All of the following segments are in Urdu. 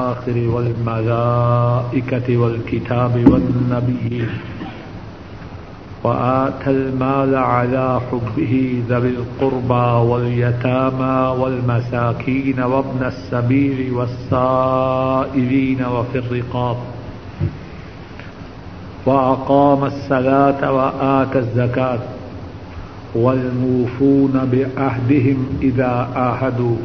الآخر والملائكة والكتاب والنبيين وآتى المال على حبه ذوي القربى واليتامى والمساكين وابن السبيل والسائلين وفي الرقاب وأقام الصلاة وآتى الزكاة والموفون بعهدهم إذا آهدوا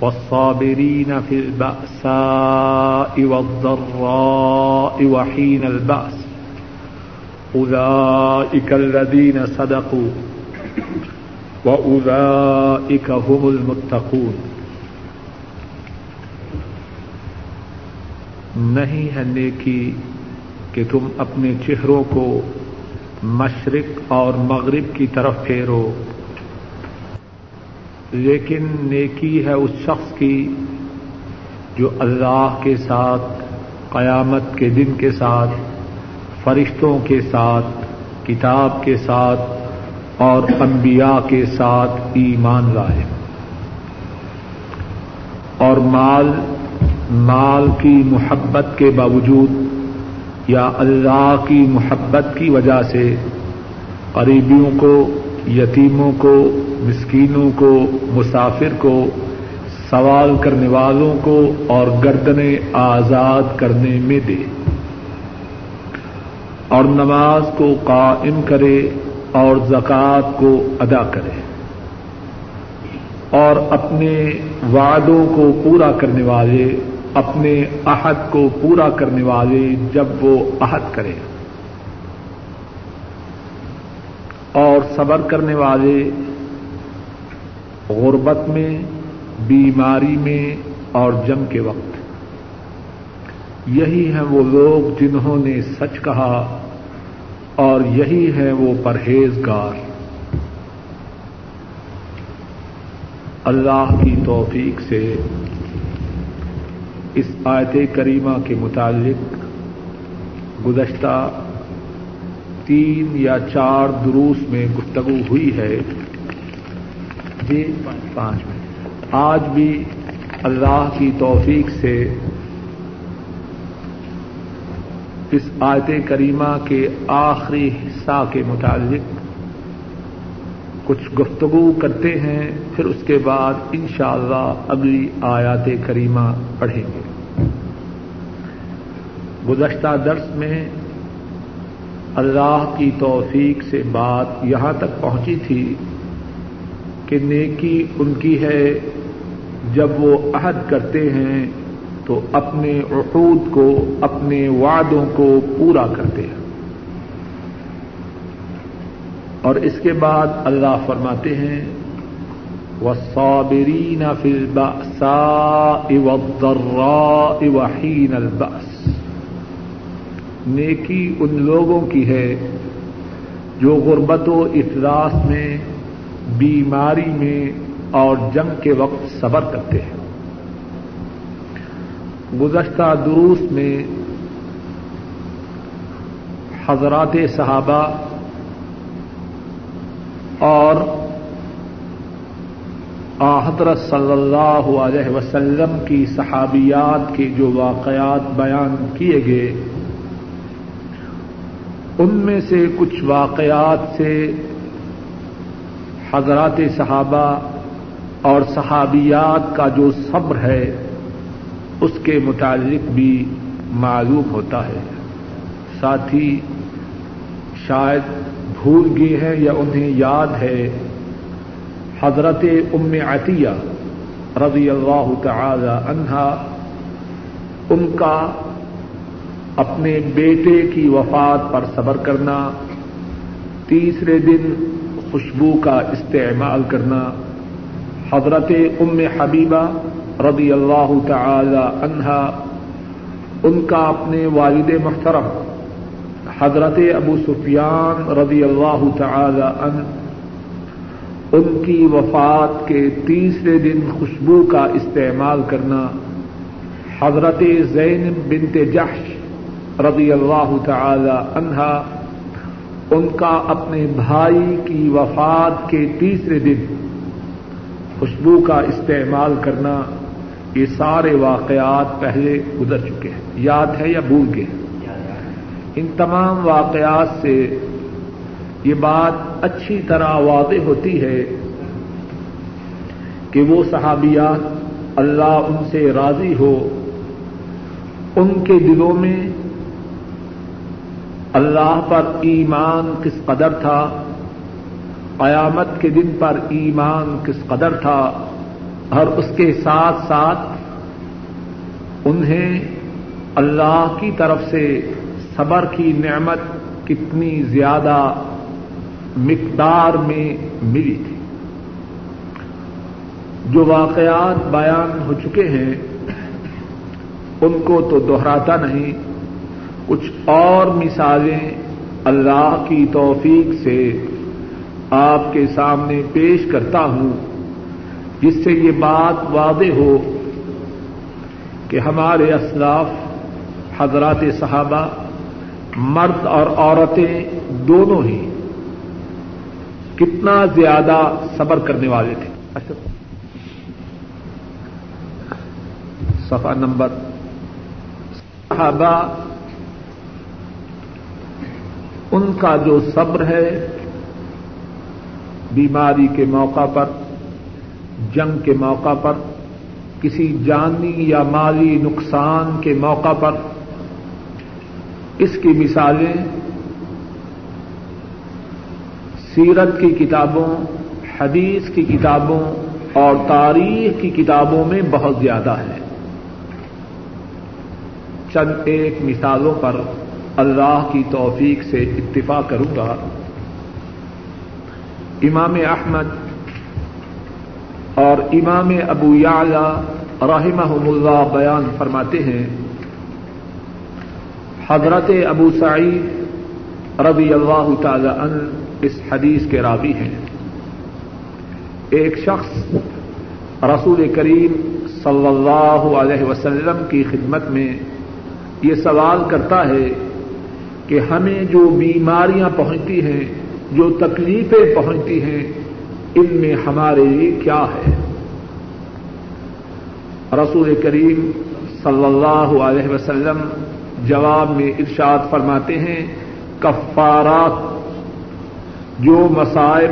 والصابرين في البأساء والضراء وحين البأس. أولئك الذين صدقوا وأولئك هم المتقون. نہیں ہے نیکی کہ تم اپنے چہروں کو مشرق اور مغرب کی طرف پھیرو۔ لیکن نیکی ہے اس شخص کی جو اللہ کے ساتھ، قیامت کے دن کے ساتھ، فرشتوں کے ساتھ، کتاب کے ساتھ اور انبیاء کے ساتھ ایمان لائے۔ اور مال مال کی محبت کے باوجود یا اللہ کی محبت کی وجہ سے قریبیوں کو، یتیموں کو مسکینوں کو، مسافر کو، سوال کرنے والوں کو اور گردنے آزاد کرنے میں دے۔ اور نماز کو قائم کرے اور زکوٰۃ کو ادا کرے۔ اور اپنے وعدوں کو پورا کرنے والے، اپنے عہد کو پورا کرنے والے جب وہ عہد کرے۔ اور صبر کرنے والے غربت میں، بیماری میں اور جم کے وقت۔ یہی ہیں وہ لوگ جنہوں نے سچ کہا اور یہی ہے وہ پرہیزگار۔ اللہ کی توفیق سے اس آیت کریمہ کے متعلق گزشتہ تین یا چار دروس میں گفتگو ہوئی ہے۔ جی پانچ میں آج بھی اللہ کی توفیق سے اس آیت کریمہ کے آخری حصہ کے متعلق کچھ گفتگو کرتے ہیں، پھر اس کے بعد انشاءاللہ اللہ اگلی آیات کریمہ پڑھیں گے۔ گزشتہ درس میں اللہ کی توفیق سے بات یہاں تک پہنچی تھی۔ کہ نیکی ان کی ہے، جب وہ عہد کرتے ہیں تو اپنے عقود کو، اپنے وعدوں کو پورا کرتے ہیں۔ اور اس کے بعد اللہ فرماتے ہیں وہ صابرین فلبا سا وحین الباس نیکی ان لوگوں کی ہے جو غربت و افلاس میں بیماری میں اور جنگ کے وقت صبر کرتے ہیں۔ گزشتہ دروس میں حضرات صحابہ اور حضرت صلی اللہ علیہ وسلم کی صحابیات کے جو واقعات بیان کیے گئے، ان میں سے کچھ واقعات سے حضرات صحابہ اور صحابیات کا جو صبر ہے، اس کے متعلق بھی معلوم ہوتا ہے۔ ساتھ ہی شاید بھول گئے ہیں یا انہیں یاد ہے، حضرت ام عطیہ رضی اللہ تعالی عنہا، ان کا اپنے بیٹے کی وفات پر صبر کرنا، تیسرے دن خوشبو کا استعمال کرنا۔ حضرت ام حبیبہ رضی اللہ تعالی عنہا ان کا اپنے والد محترم، حضرت ابو سفیان رضی اللہ تعالی عنہ، ان کی وفات کے تیسرے دن خوشبو کا استعمال کرنا۔ حضرت زین بنت جحش رضی اللہ تعالی عنہا ان کا اپنے بھائی کی وفات کے تیسرے دن خوشبو کا استعمال کرنا یہ سارے واقعات پہلے گزر چکے ہیں۔ یاد ہے یا بھول گئے؟ ان تمام واقعات سے یہ بات اچھی طرح واضح ہوتی ہے کہ وہ صحابیات اللہ ان سے راضی ہو، ان کے دلوں میں اللہ پر ایمان کس قدر تھا؟ قیامت کے دن پر ایمان کس قدر تھا؟ اور اس کے ساتھ ساتھ انہیں اللہ کی طرف سے صبر کی نعمت کتنی زیادہ مقدار میں ملی تھی۔ جو واقعات بیان ہو چکے ہیں، ان کو تو دوہراتا نہیں۔ کچھ اور مثالیں اللہ کی توفیق سے آپ کے سامنے پیش کرتا ہوں، جس سے یہ بات واضح ہو کہ ہمارے اسلاف حضرات صحابہ، مرد اور عورتیں دونوں ہی کتنا زیادہ صبر کرنے والے تھے۔ صفحہ نمبر صحابہ ان کا جو صبر ہے، بیماری کے موقع پر، جنگ کے موقع پر، کسی جانی یا مالی نقصان کے موقع پر، اس کی مثالیں سیرت کی کتابوں، حدیث کی کتابوں اور تاریخ کی کتابوں میں بہت زیادہ ہے۔ چند ایک مثالوں پر اللہ کی توفیق سے اتفاق کروں گا۔ امام احمد اور امام ابو یعلا رحمہ اللہ بیان فرماتے ہیں۔ حضرت ابو سعید رضی اللہ تعالی عنہ اس حدیث کے راوی ہیں۔ ایک شخص رسول کریم صلی اللہ علیہ وسلم کی خدمت میں یہ سوال کرتا ہے کہ ہمیں جو بیماریاں پہنچتی ہیں، جو تکلیفیں پہنچتی ہیں، ان میں ہمارے لیے کیا ہے؟ رسول کریم صلی اللہ علیہ وسلم جواب میں ارشاد فرماتے ہیں، کفارات، جو مسائل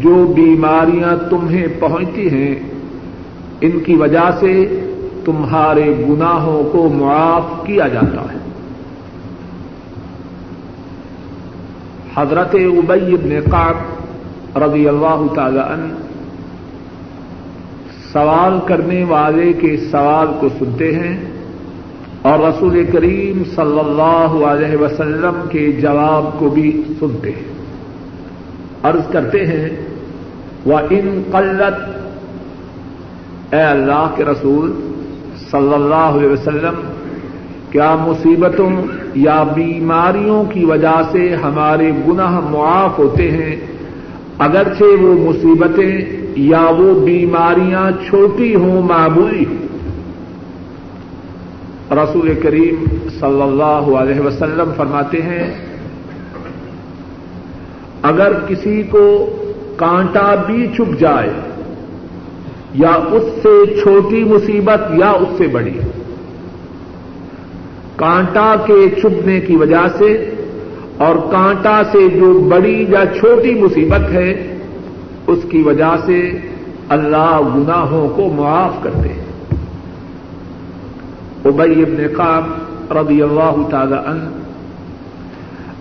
جو بیماریاں تمہیں پہنچتی ہیں، ان کی وجہ سے تمہارے گناہوں کو معاف کیا جاتا ہے۔ حضرت ابئی ابن قاب رضی اللہ تعالی عنہ سوال کرنے والے کے سوال کو سنتے ہیں اور رسول کریم صلی اللہ علیہ وسلم کے جواب کو بھی سنتے ہیں۔ عرض کرتے ہیں وہ ان قلت اے اللہ کے رسول صلی اللہ علیہ وسلم کیا مصیبتوں یا بیماریوں کی وجہ سے ہمارے گناہ معاف ہوتے ہیں؟ اگرچہ وہ مصیبتیں یا وہ بیماریاں چھوٹی ہوں معمولی۔ ہوں رسول کریم صلی اللہ علیہ وسلم فرماتے ہیں، اگر کسی کو کانٹا بھی چھپ جائے، یا اس سے چھوٹی مصیبت یا اس سے بڑی۔ کانٹا کے چھپنے کی وجہ سے اور کانٹا سے جو بڑی یا چھوٹی مصیبت ہے، اس کی وجہ سے اللہ گناہوں کو معاف کرتے ہیں۔ ابئی ابن قام رضی اللہ تعالی عنہ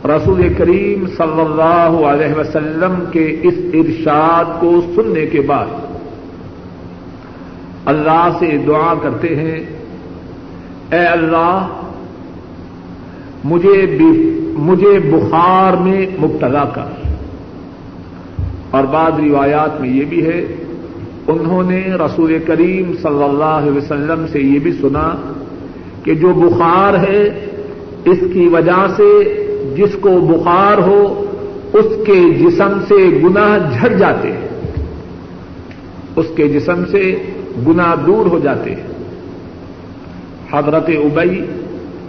رسول کریم صلی اللہ علیہ وسلم کے اس ارشاد کو سننے کے بعد اللہ سے دعا کرتے ہیں، اے اللہ مجھے مجھے بخار میں مبتلا کر۔ اور بعض روایات میں یہ بھی ہے، انہوں نے رسول کریم صلی اللہ علیہ وسلم سے یہ بھی سنا کہ جو بخار ہے، اس کی وجہ سے جس کو بخار ہو، اس کے جسم سے گناہ جھڑ جاتے ہیں۔ اس کے جسم سے گنا دور ہو جاتے ہیں۔ حضرت ابئی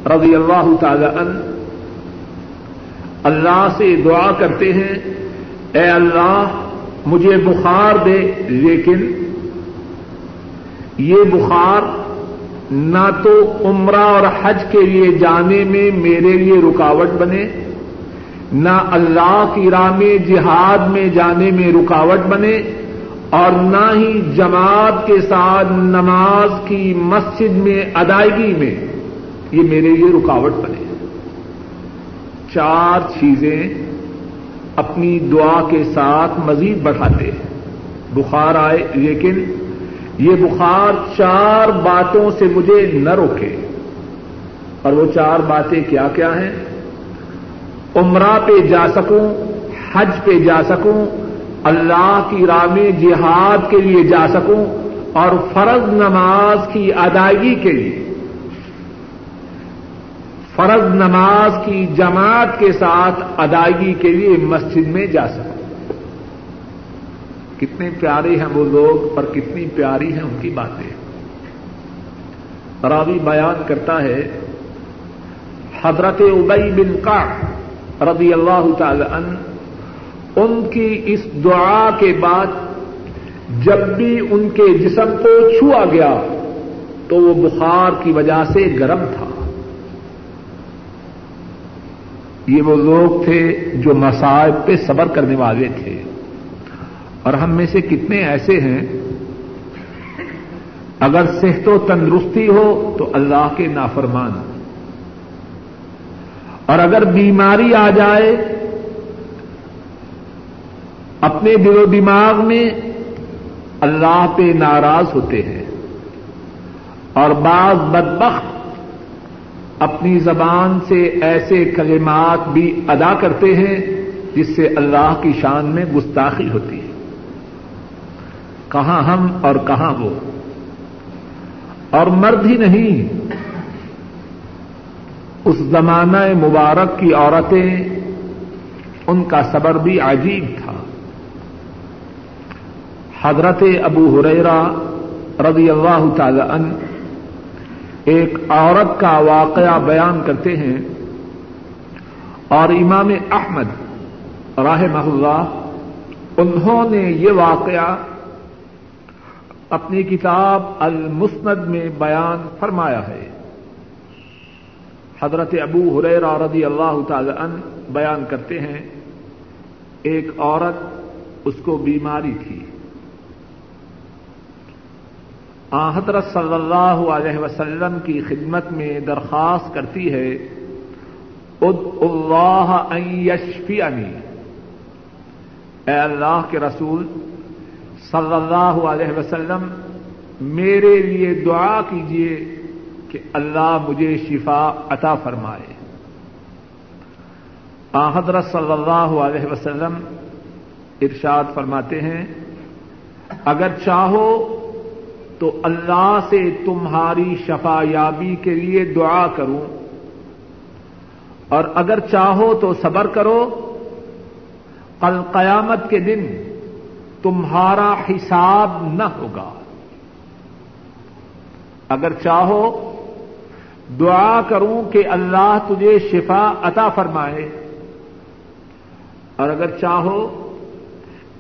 رضی اللہ تعالی عنہ، اللہ سے دعا کرتے ہیں، اے اللہ، مجھے بخار دے، لیکن یہ بخار نہ تو عمرہ اور حج کے لیے جانے میں میرے لیے رکاوٹ بنے، نہ اللہ کی راہ میں جہاد میں جانے میں رکاوٹ بنے، اور نہ ہی جماعت کے ساتھ نماز کی مسجد میں ادائیگی میں۔ یہ میرے لیے رکاوٹ بنے۔ چار چیزیں اپنی دعا کے ساتھ مزید بڑھاتے ہیں۔ بخار آئے، لیکن یہ بخار چار باتوں سے مجھے نہ روکے۔ اور وہ چار باتیں کیا کیا ہیں؟ عمرہ پہ جا سکوں، حج پہ جا سکوں، اللہ کی راہ میں جہاد کے لیے جا سکوں، اور فرض نماز کی ادائیگی کے لیے۔ فرض نماز کی جماعت کے ساتھ ادائیگی کے لیے مسجد میں جا سکوں کتنے پیارے ہیں وہ لوگ اور کتنی پیاری ہیں ان کی باتیں۔ راوی بیان کرتا ہے، حضرت ابئی بن کا رضی اللہ تعالی ان ان کی اس دعا کے بعد جب بھی ان کے جسم کو چھوا گیا تو وہ بخار کی وجہ سے گرم تھا۔ یہ وہ لوگ تھے جو مسائب پہ صبر کرنے والے تھے۔ اور ہم میں سے کتنے ایسے ہیں؟ اگر صحت و تندرستی ہو تو اللہ کے نافرمان۔ اور اگر بیماری آ جائے، اپنے دل و دماغ میں اللہ پہ ناراض ہوتے ہیں۔ اور بعض بدبخت اپنی زبان سے ایسے کلمات بھی ادا کرتے ہیں جس سے اللہ کی شان میں گستاخی ہوتی ہے۔ کہاں ہم اور کہاں وہ؟ اور مرد ہی نہیں۔ اس زمانہ مبارک کی عورتیں، ان کا صبر بھی عجیب تھا۔ حضرت ابو حریرا رضی اللہ تعالی عنہ ایک عورت کا واقعہ بیان کرتے ہیں اور امام احمد راہ اللہ، انہوں نے یہ واقعہ اپنی کتاب المسند میں بیان فرمایا ہے۔ حضرت ابو حریر رضی اللہ تعالی عنہ بیان کرتے ہیں، ایک عورت اس کو بیماری تھی۔ حضرت صلی اللہ علیہ وسلم کی خدمت میں درخواست کرتی ہے اد اللہ یشفی اے اللہ کے رسول، صلی اللہ علیہ وسلم، میرے لیے دعا کیجیے کہ اللہ مجھے شفا عطا فرمائے۔ حضرت صلی اللہ علیہ وسلم، ارشاد فرماتے ہیں، اگر چاہو تو اللہ سے تمہاری شفا یابی کے لیے دعا کروں۔ اور اگر چاہو تو صبر کرو۔ کل قیامت کے دن تمہارا حساب نہ ہوگا۔ اگر چاہو، دعا کروں کہ اللہ تجھے شفا عطا فرمائے۔ اور اگر چاہو،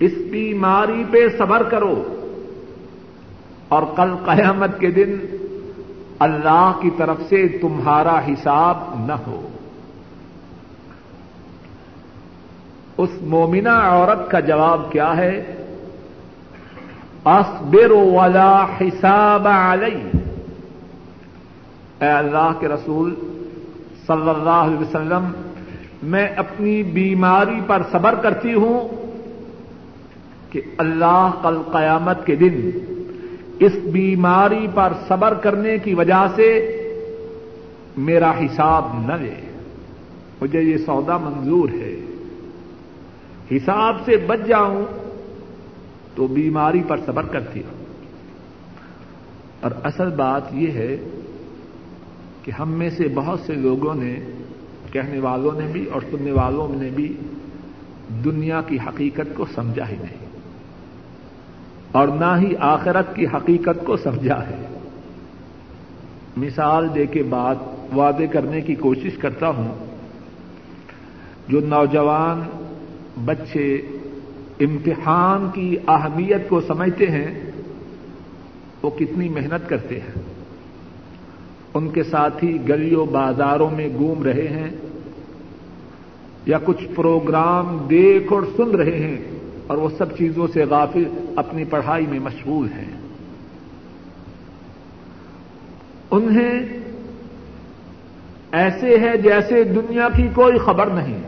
اس بیماری پہ صبر کرو۔ اور کل قیامت کے دن اللہ کی طرف سے تمہارا حساب نہ ہو۔ اس مومنہ عورت کا جواب کیا ہے؟ اصبر ولا حساب علی۔ اے اللہ کے رسول صلی اللہ علیہ وسلم، میں اپنی بیماری پر صبر کرتی ہوں کہ اللہ کل قیامت کے دن اس بیماری پر صبر کرنے کی وجہ سے میرا حساب نہ لے۔ مجھے یہ سودا منظور ہے۔ حساب سے بچ جاؤں تو بیماری پر صبر کرتی ہوں۔ اور اصل بات یہ ہے کہ ہم میں سے بہت سے لوگوں نے، کہنے والوں نے بھی اور سننے والوں نے بھی دنیا کی حقیقت کو سمجھا ہی نہیں۔ اور نہ ہی آخرت کی حقیقت کو سمجھا ہے۔ مثال دے کے بعد وعدے کرنے کی کوشش کرتا ہوں۔ جو نوجوان بچے امتحان کی اہمیت کو سمجھتے ہیں، وہ کتنی محنت کرتے ہیں۔ ان کے ساتھی گلیوں بازاروں میں گھوم رہے ہیں یا کچھ پروگرام دیکھ اور سن رہے ہیں۔ اور وہ سب چیزوں سے غافل اپنی پڑھائی میں مشغول ہیں۔ انہیں ایسے ہے جیسے دنیا کی کوئی خبر نہیں۔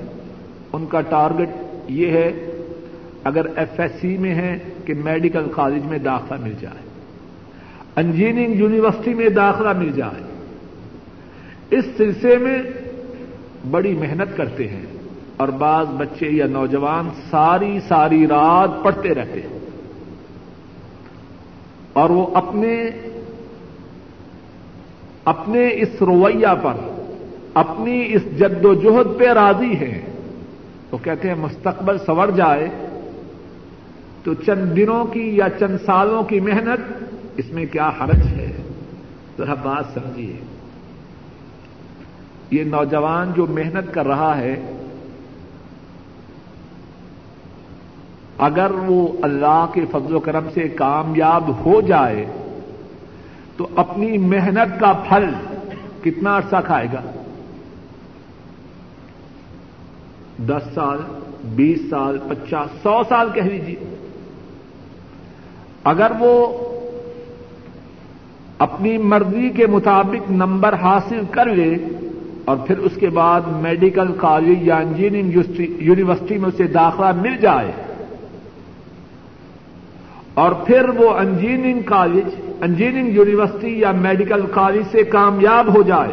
ان کا ٹارگٹ یہ ہے، اگر ایف ایس سی میں ہے کہ میڈیکل کالج میں داخلہ مل جائے۔ انجینئرنگ یونیورسٹی میں داخلہ مل جائے۔ اس سلسلے میں بڑی محنت کرتے ہیں۔ اور بعض بچے یا نوجوان ساری ساری رات پڑھتے رہتے ہیں۔ اور وہ اپنے اپنے اس رویہ پر، اپنی اس جد و جہد پہ راضی ہیں۔ وہ کہتے ہیں، مستقبل سور جائے تو چند دنوں کی یا چند سالوں کی محنت اس میں کیا حرج ہے؟ ذرا بات سمجھیے۔ یہ نوجوان جو محنت کر رہا ہے اگر وہ اللہ کے فضل و کرم سے کامیاب ہو جائے، تو اپنی محنت کا پھل کتنا عرصہ کھائے گا؟ دس سال، بیس سال، پچاس، سو سال کہہ لیجیے اگر وہ اپنی مرضی کے مطابق نمبر حاصل کر لے اور پھر اس کے بعد میڈیکل کالج یا انجینئرنگ یونیورسٹی میں اسے داخلہ مل جائے اور پھر وہ انجینئرنگ کالج، انجینئرنگ یونیورسٹی یا میڈیکل کالج سے کامیاب ہو جائے۔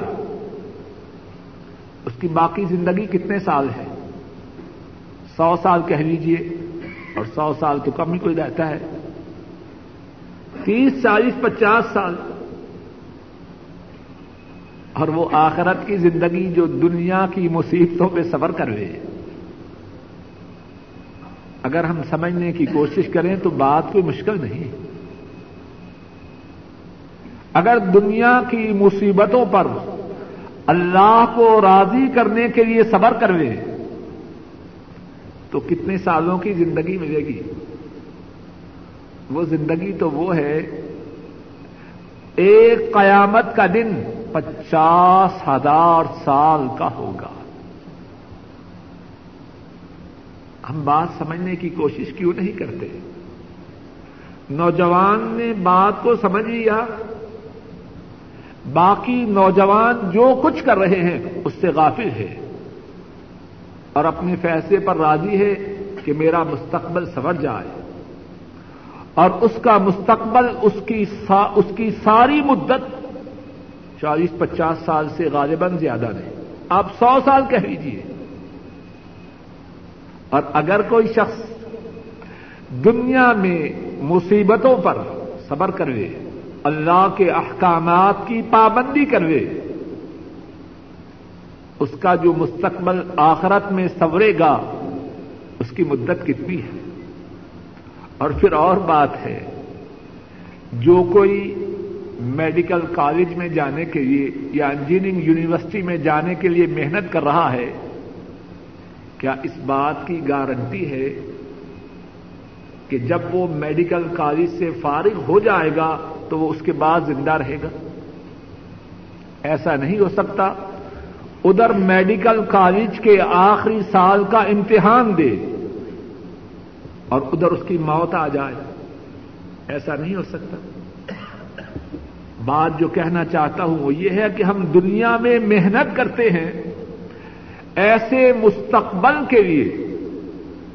اس کی باقی زندگی کتنے سال ہے؟ سو سال کہہ لیجیے اور سو سال تو کم ہی کوئی رہتا ہے۔ تیس چالیس، پچاس سال۔ اور وہ آخرت کی زندگی جو دنیا کی مصیبتوں پہ صبر کر رہے ہیں۔ اگر ہم سمجھنے کی کوشش کریں تو بات کوئی مشکل نہیں۔ اگر دنیا کی مصیبتوں پر اللہ کو راضی کرنے کے لیے صبر کر تو کتنے سالوں کی زندگی ملے گی؟ وہ زندگی تو وہ ہے، ایک قیامت کا دن پچاس ہزار سال کا ہوگا۔ ہم بات سمجھنے کی کوشش کیوں نہیں کرتے؟ نوجوان نے بات کو سمجھ لیا۔ باقی نوجوان جو کچھ کر رہے ہیں، اس سے غافل ہے اور اپنے فیصلے پر راضی ہے کہ میرا مستقبل سنور جائے۔ اور اس کا مستقبل، اس کی سا، اس کی ساری مدت چالیس پچاس سال سے غالباً زیادہ نہیں۔ آپ سو سال کہہ لیجیے اور اگر کوئی شخص دنیا میں مصیبتوں پر صبر کروے، اللہ کے احکامات کی پابندی کروے، اس کا جو مستقبل آخرت میں سورے گا، اس کی مدت کتنی ہے؟ اور پھر اور بات ہے، جو کوئی میڈیکل کالج میں جانے کے لیے یا انجینئرنگ یونیورسٹی میں جانے کے لیے محنت کر رہا ہے کیا اس بات کی گارنٹی ہے کہ جب وہ میڈیکل کالج سے فارغ ہو جائے گا تو وہ اس کے بعد زندہ رہے گا؟ ایسا نہیں ہو سکتا۔ ادھر میڈیکل کالج کے آخری سال کا امتحان دے اور ادھر اس کی موت آ جائے۔ ایسا نہیں ہو سکتا۔ بات جو کہنا چاہتا ہوں وہ یہ ہے کہ ہم دنیا میں محنت کرتے ہیں۔ ایسے مستقبل کے لیے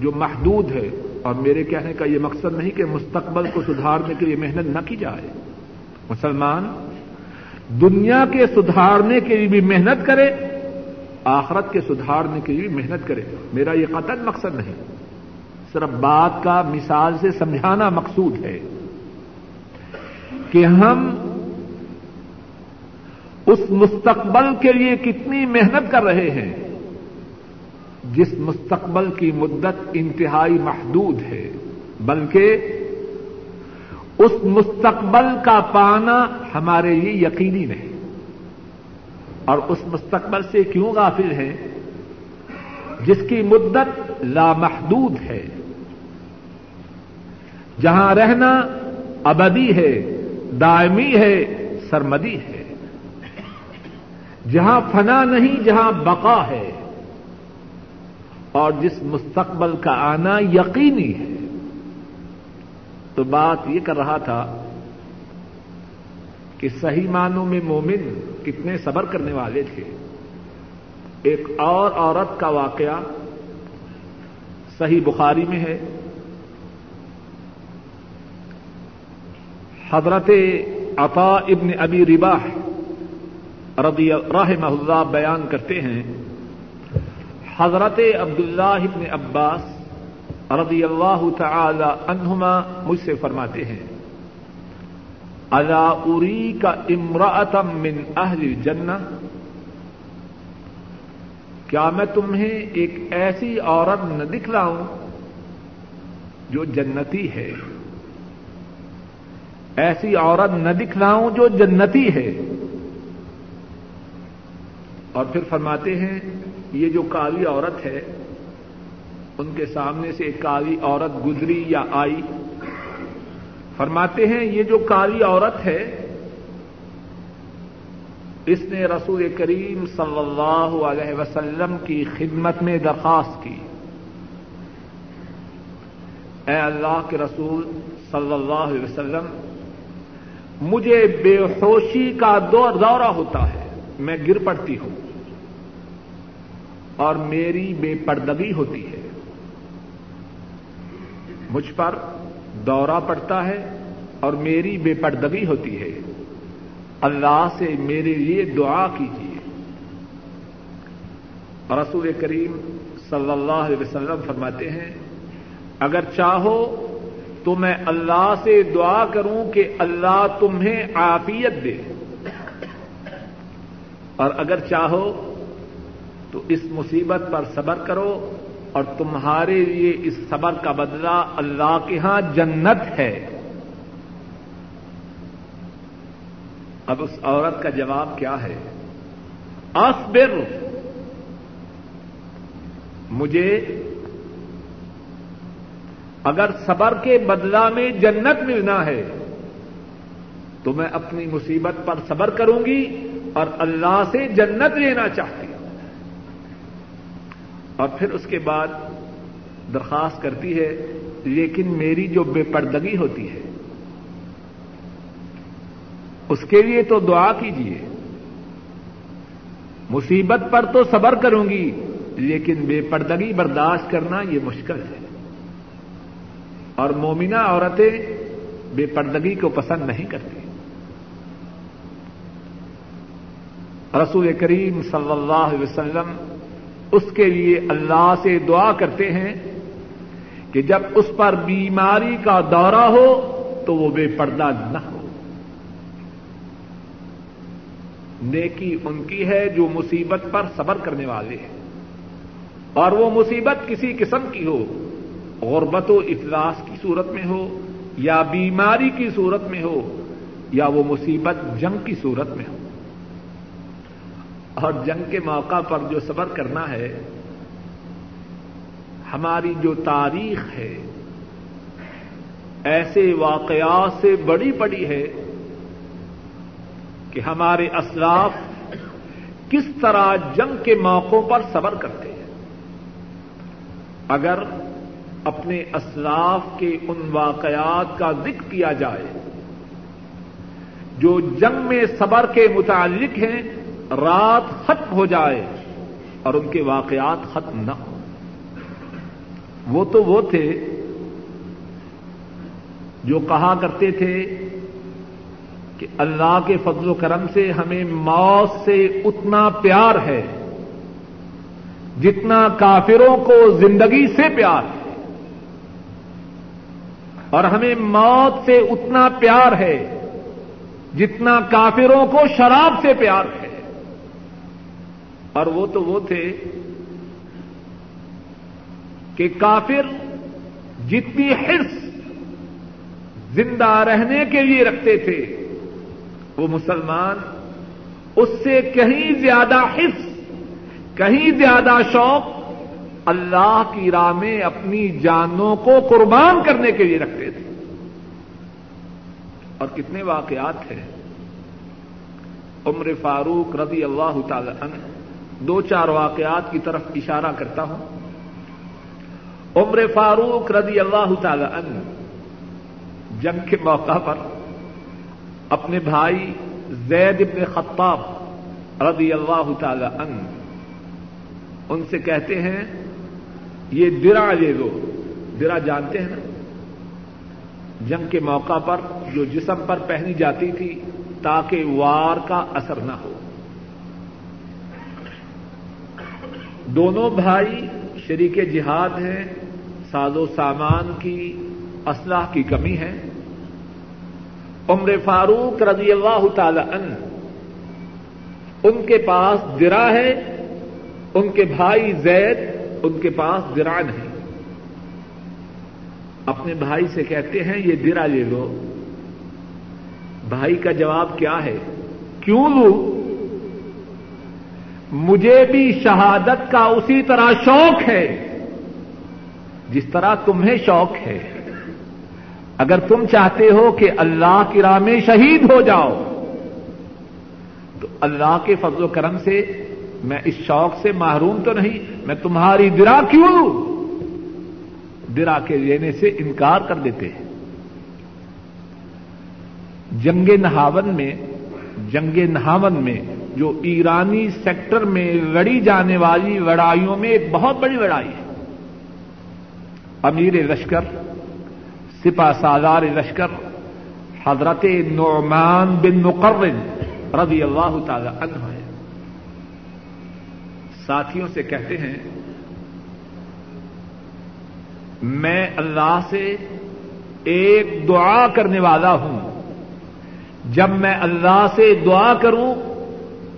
جو محدود ہے۔ اور میرے کہنے کا یہ مقصد نہیں کہ مستقبل کو سدھارنے کے لیے محنت نہ کی جائے۔ مسلمان، دنیا کے سدھارنے کے لیے بھی محنت کرے، آخرت کے سدھارنے کے لیے بھی محنت کرے۔ میرا یہ قطن مقصد نہیں۔ صرف بات کا مثال سے سمجھانا مقصود ہے کہ ہم اس مستقبل کے لیے کتنی محنت کر رہے ہیں۔ جس مستقبل کی مدت انتہائی محدود ہے، بلکہ اس مستقبل کا پانا ہمارے لیے یقینی نہیں۔ اور اس مستقبل سے کیوں غافل ہے جس کی مدت لامحدود ہے۔ جہاں رہنا ابدی ہے، دائمی ہے، سرمدی ہے۔ جہاں فنا نہیں، جہاں بقا ہے۔ اور جس مستقبل کا آنا یقینی ہے۔ تو بات یہ کر رہا تھا کہ صحیح معنوں میں مومن کتنے صبر کرنے والے تھے۔ ایک اور عورت کا واقعہ صحیح بخاری میں ہے۔ حضرت عطا ابن ابی رباح رضی رحمہ اللہ بیان کرتے ہیں حضرت عبداللہ ابن عباس رضی اللہ تعالی عنہما مجھ سے فرماتے ہیں الا اری کا امراطم من اہل جنہ کیا میں تمہیں ایک ایسی عورت نہ دکھلاؤں جو جنتی ہے؟ ایسی عورت نہ دکھلاؤں جو جنتی ہے۔ اور پھر فرماتے ہیں یہ جو کالی عورت ہے، ان کے سامنے سے ایک کالی عورت گزری یا آئی۔ فرماتے ہیں، یہ جو کالی عورت ہے، اس نے رسول کریم صلی اللہ علیہ وسلم کی خدمت میں درخواست کی۔ اے اللہ کے رسول صلی اللہ علیہ وسلم، مجھے بے ہوشی کا دورہ ہوتا ہے، میں گر پڑتی ہوں۔ اور میری بے پردگی ہوتی ہے۔ مجھ پر دورہ پڑتا ہے اور میری بے پردگی ہوتی ہے۔ اللہ سے میرے لیے دعا کیجیے۔ رسول کریم صلی اللہ علیہ وسلم فرماتے ہیں، اگر چاہو تو میں اللہ سے دعا کروں کہ اللہ تمہیں عافیت دے۔ اور اگر چاہو تو اس مصیبت پر صبر کرو اور تمہارے لیے اس صبر کا بدلہ اللہ کے ہاں جنت ہے۔ اب اس عورت کا جواب کیا ہے؟ اصبر۔ مجھے اگر صبر کے بدلا میں جنت ملنا ہے تو میں اپنی مصیبت پر صبر کروں گی اور اللہ سے جنت لینا چاہتی اور پھر اس کے بعد درخواست کرتی ہے، لیکن میری جو بے پردگی ہوتی ہے، اس کے لیے تو دعا کیجیے مصیبت پر تو صبر کروں گی، لیکن بے پردگی برداشت کرنا یہ مشکل ہے۔ اور مومنہ عورتیں بے پردگی کو پسند نہیں کرتی۔ رسول کریم صلی اللہ علیہ وسلم اس کے لیے اللہ سے دعا کرتے ہیں کہ جب اس پر بیماری کا دورہ ہو تو وہ بے پردہ نہ ہو۔ نیکی ان کی ہے جو مصیبت پر صبر کرنے والے ہیں۔ اور وہ مصیبت کسی قسم کی ہو، غربت و افلاس کی صورت میں ہو، یا بیماری کی صورت میں ہو، یا وہ مصیبت جنگ کی صورت میں ہو۔ اور جنگ کے موقع پر جو صبر کرنا ہے، ہماری جو تاریخ ہے، ایسے واقعات سے بڑی بڑی ہے کہ ہمارے اسلاف کس طرح جنگ کے موقعوں پر صبر کرتے ہیں۔ اگر اپنے اسلاف کے ان واقعات کا ذکر کیا جائے، جو جنگ میں صبر کے متعلق ہیں رات ختم ہو جائے اور ان کے واقعات ختم نہ ہو وہ تو وہ تھے جو کہا کرتے تھے کہ اللہ کے فضل و کرم سے ہمیں موت سے اتنا پیار ہے، جتنا کافروں کو زندگی سے پیار ہے۔ اور ہمیں موت سے اتنا پیار ہے، جتنا کافروں کو شراب سے پیار ہے۔ اور وہ تو وہ تھے کہ کافر جتنی حرص زندہ رہنے کے لیے رکھتے تھے، وہ مسلمان اس سے کہیں زیادہ حص کہیں زیادہ شوق اللہ کی راہ میں اپنی جانوں کو قربان کرنے کے لیے رکھتے تھے۔ اور کتنے واقعات تھے عمر فاروق رضی اللہ تعالی عنہ دو چار واقعات کی طرف اشارہ کرتا ہوں۔ عمر فاروق رضی اللہ تعالی عنہ جنگ کے موقع پر اپنے بھائی زید ابن خطاب رضی اللہ تعالی عنہ، ان سے کہتے ہیں، یہ درا لے لو۔ درا جانتے ہیں نا؟ جنگ کے موقع پر جو جسم پر پہنی جاتی تھی تاکہ وار کا اثر نہ ہو۔ دونوں بھائی شریک جہاد ہیں، ساز و سامان کی اسلحہ کی کمی ہے۔ عمر فاروق رضی اللہ تعالی عنہ ان کے پاس درا ہے، ان کے بھائی زید ان کے پاس درا نہیں۔ اپنے بھائی سے کہتے ہیں، یہ درا لے لو۔ بھائی کا جواب کیا ہے؟ کیوں لوں؟ مجھے بھی شہادت کا اسی طرح شوق ہے جس طرح تمہیں شوق ہے۔ اگر تم چاہتے ہو کہ اللہ کی راہ میں شہید ہو جاؤ، تو اللہ کے فضل و کرم سے میں اس شوق سے محروم تو نہیں، میں تمہاری درا کیوں؟ درا کے لینے سے انکار کر دیتے ہیں۔ جنگ نہاون میں، جنگ نہاون میں جو ایرانی سیکٹر میں لڑی جانے والی لڑائیوں میں ایک بہت بڑی لڑائی ہے۔ امیر لشکر سپا سالار لشکر، حضرت نعمان بن مقرن رضی اللہ تعالی عنہ ہے ساتھیوں سے کہتے ہیں، میں اللہ سے ایک دعا کرنے والا ہوں۔ جب میں اللہ سے دعا کروں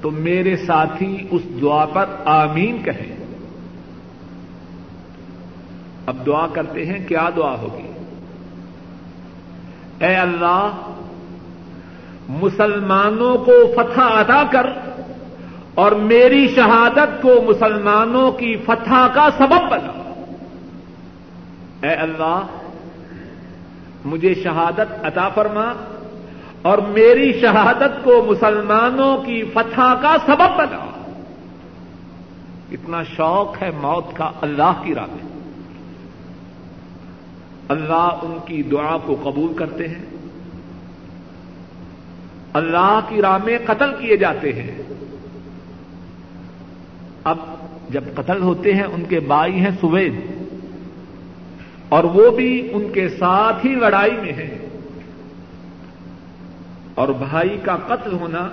تو میرے ساتھی اس دعا پر آمین کہیں۔ اب دعا کرتے ہیں، کیا دعا ہوگی؟ اے اللہ، مسلمانوں کو فتح ادا کر اور میری شہادت کو مسلمانوں کی فتح کا سبب بنا۔ اے اللہ، مجھے شہادت عطا فرما۔ اور میری شہادت کو مسلمانوں کی فتح کا سبب بنا۔ اتنا شوق ہے موت کا اللہ کی راہ میں۔ اللہ ان کی دعا کو قبول کرتے ہیں۔ اللہ کی راہ میں قتل کیے جاتے ہیں۔ اب جب قتل ہوتے ہیں، ان کے بائی ہیں سوید۔ اور وہ بھی ان کے ساتھ ہی لڑائی میں ہیں۔ اور بھائی کا قتل ہونا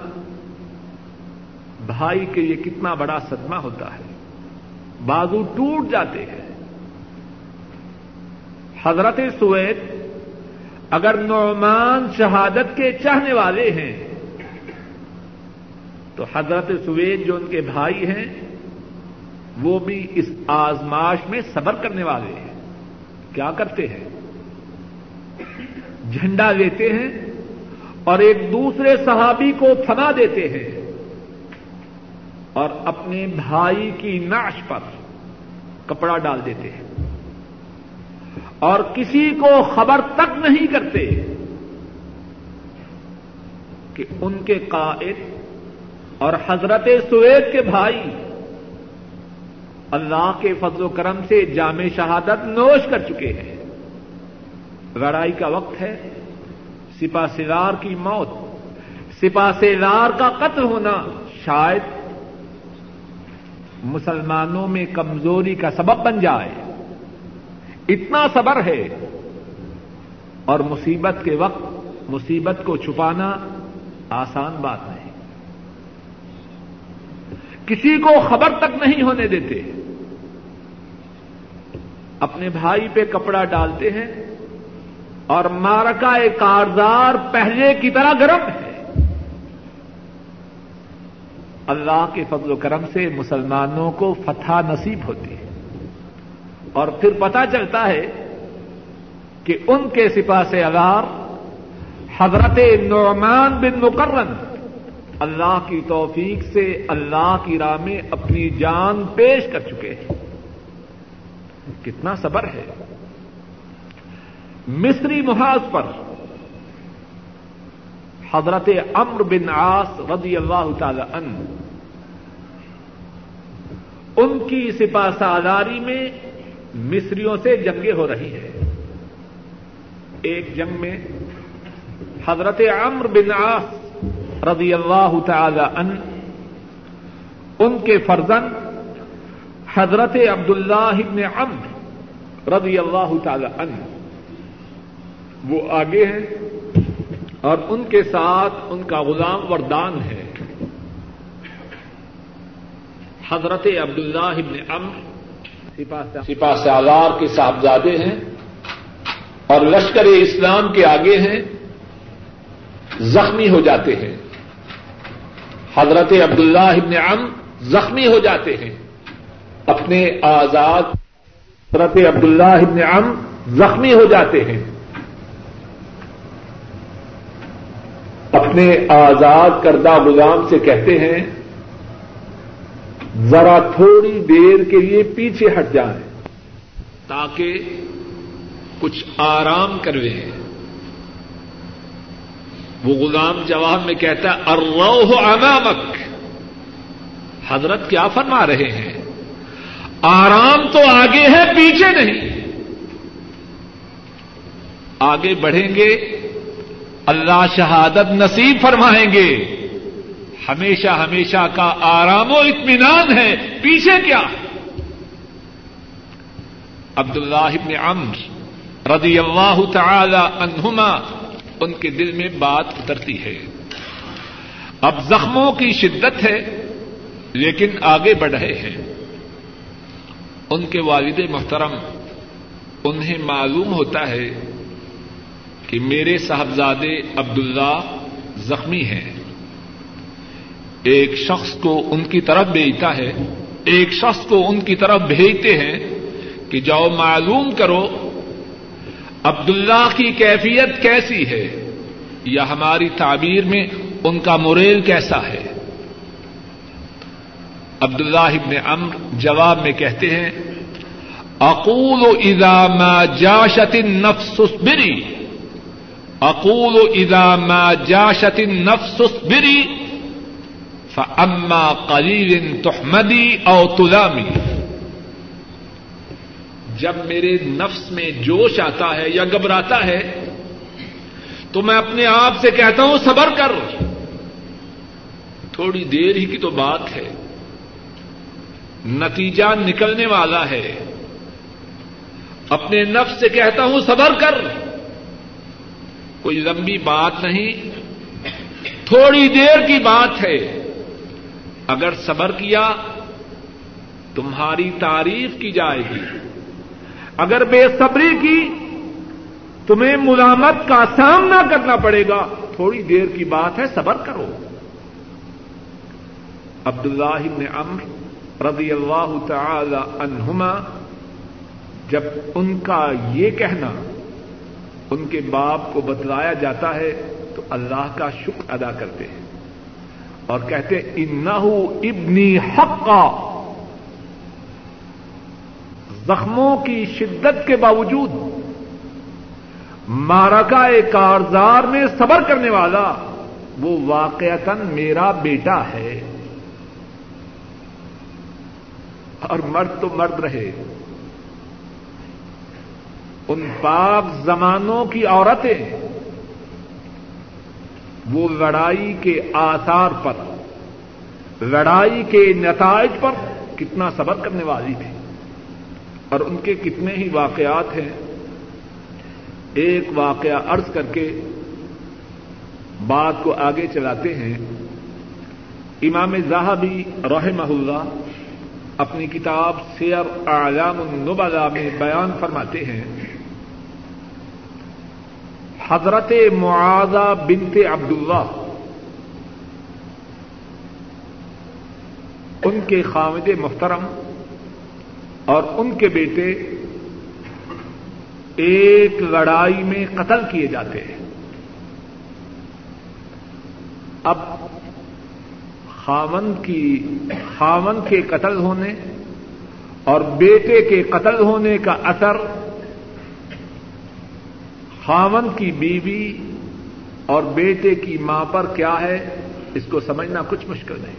بھائی کے لیے کتنا بڑا صدمہ ہوتا ہے۔ بازو ٹوٹ جاتے ہیں۔ حضرت سوید اگر نعمان شہادت کے چاہنے والے ہیں، تو حضرت سوید جو ان کے بھائی ہیں، وہ بھی اس آزماش میں صبر کرنے والے ہیں۔ کیا کرتے ہیں؟ جھنڈا لیتے ہیں اور ایک دوسرے صحابی کو تھنا دیتے ہیں اور اپنے بھائی کی ناش پر کپڑا ڈال دیتے ہیں اور کسی کو خبر تک نہیں کرتے کہ ان کے قائد اور حضرت سوید کے بھائی اللہ کے فضل و کرم سے جامع شہادت نوش کر چکے ہیں۔ لڑائی کا وقت ہے۔ سپا سیلار کی موت، سپا سیلار کا قتل ہونا شاید مسلمانوں میں کمزوری کا سبب بن جائے۔ اتنا صبر ہے۔ اور مصیبت کے وقت مصیبت کو چھپانا آسان بات نہیں۔ کسی کو خبر تک نہیں ہونے دیتے۔ اپنے بھائی پہ کپڑا ڈالتے ہیں۔ اور مارکا کارزار پہلے کی طرح گرم ہے۔ اللہ کے فضل و کرم سے مسلمانوں کو فتح نصیب ہوتی ہے۔ اور پھر پتا چلتا ہے کہ ان کے سپاہ سے اگار حضرت نعمان بن مقرن اللہ کی توفیق سے اللہ کی راہ میں اپنی جان پیش کر چکے ہیں۔ کتنا صبر ہے۔ مصری محاذ پر حضرت امر بن آس رضی اللہ تعالی ان ان کی سپا سالاری میں مصریوں سے جنگیں ہو رہی ہیں۔ ایک جنگ میں حضرت امر بن آس رضی اللہ تعالی ان ان کے فرزن حضرت عبداللہ ابن عمر رضی اللہ تعالی ان وہ آگے ہیں اور ان کے ساتھ ان کا غلام وردان ہے۔ حضرت عبداللہ ابن امر سپا سالار کے صاحبزادے ہیں اور لشکر اسلام کے آگے ہیں، زخمی ہو جاتے ہیں۔ حضرت عبداللہ ابن ام زخمی ہو جاتے ہیں۔ اپنے آزاد حضرت عبداللہ ابن ام زخمی ہو جاتے ہیں۔ اپنے آزاد کردہ غلام سے کہتے ہیں، ذرا تھوڑی دیر کے لیے پیچھے ہٹ جائیں۔ تاکہ کچھ آرام کرویں وہ غلام جواب میں کہتا ہے ارو امامک حضرت کیا فرما رہے ہیں؟ آرام تو آگے ہے، پیچھے نہیں۔ آگے بڑھیں گے اللہ شہادت نصیب فرمائیں گے۔ ہمیشہ ہمیشہ کا آرام و اطمینان ہے۔ پیچھے کیا؟ عبد اللہ ابن عمر رضی اللہ تعالی عنہما ان کے دل میں بات اترتی ہے۔ اب زخموں کی شدت ہے، لیکن آگے بڑھ رہے ہیں۔ ان کے والد محترم، انہیں معلوم ہوتا ہے کہ میرے صاحبزادے عبداللہ زخمی ہیں۔ ایک شخص کو ان کی طرف بھیجتا ہے، ایک شخص کو ان کی طرف بھیجتے ہیں کہ جاؤ معلوم کرو عبداللہ کی کیفیت کیسی ہے یا ہماری تعبیر میں ان کا موریل کیسا ہے۔ عبداللہ ابن امر جواب میں کہتے ہیں، اقول اذا ما جاشت النفس بری اقول اذا ما جاشت النفس بری فاما قلیل تحمدی او تلامی جب میرے نفس میں جوش آتا ہے یا گھبراتا ہے، تو میں اپنے آپ سے کہتا ہوں، صبر کر۔ تھوڑی دیر ہی کی تو بات ہے۔ نتیجہ نکلنے والا ہے۔ اپنے نفس سے کہتا ہوں، صبر کر۔ کوئی لمبی بات نہیں، تھوڑی دیر کی بات ہے۔ اگر صبر کیا، تمہاری تعریف کی جائے گی۔ اگر بے صبری کی، تمہیں ملامت کا سامنا کرنا پڑے گا۔ تھوڑی دیر کی بات ہے، صبر کرو۔ عبد اللہ نے امر رضی اللہ تعالی عنہما، جب ان کا یہ کہنا ان کے باپ کو بتلایا جاتا ہے تو اللہ کا شکر ادا کرتے ہیں۔ اور کہتے انہ ابنی حق کا زخموں کی شدت کے باوجود مارکا کارزار میں صبر کرنے والا وہ واقعتاً میرا بیٹا ہے۔ اور مرد تو مرد رہے۔ ان پاک زمانوں کی عورتیں وہ لڑائی کے آثار پر، لڑائی کے نتائج پر کتنا صبر کرنے والی تھی۔ اور ان کے کتنے ہی واقعات ہیں۔ ایک واقعہ عرض کر کے بات کو آگے چلاتے ہیں۔ امام زاہبی رحمہ اللہ اپنی کتاب سیر اعلام النبلا میں بیان فرماتے ہیں۔ حضرت معاذہ بنت عبداللہ۔ ان کے خامد محترم اور ان کے بیٹے ایک لڑائی میں قتل کیے جاتے ہیں۔ اب خامن کی خامن کے قتل ہونے اور بیٹے کے قتل ہونے کا اثر خامن کی بیوی اور بیٹے کی ماں پر کیا ہے؟ اس کو سمجھنا کچھ مشکل نہیں۔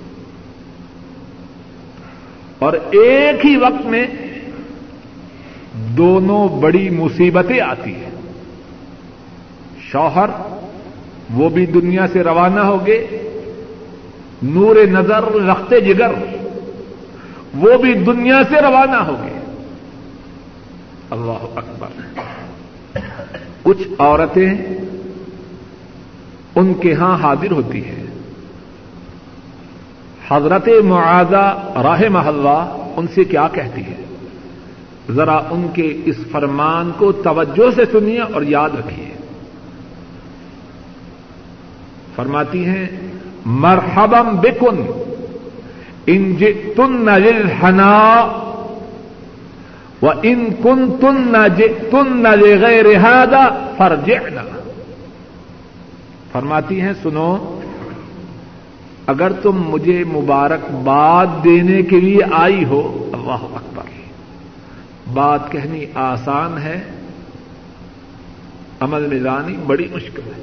اور ایک ہی وقت میں دونوں بڑی مصیبتیں آتی ہیں۔ شوہر، وہ بھی دنیا سے روانہ ہو گئے۔ نور نظر رختے جگر، وہ بھی دنیا سے روانہ ہو گئے۔ اللہ اکبر۔ کچھ عورتیں ان کے ہاں حاضر ہوتی ہیں۔ حضرت معاذہ راہ محلہ ان سے کیا کہتی ہے؟ ذرا ان کے اس فرمان کو توجہ سے سنیے اور یاد رکھیے۔ فرماتی ہیں مرحبم بکن، ان تن ان کن تن نہ تن نہ غیر رہادا فرج فرماتی ہیں، سنو، اگر تم مجھے مبارکباد دینے کے لیے آئی ہو، اللہ اکبر۔ بات کہنی آسان ہے، عمل میں لانی بڑی مشکل ہے۔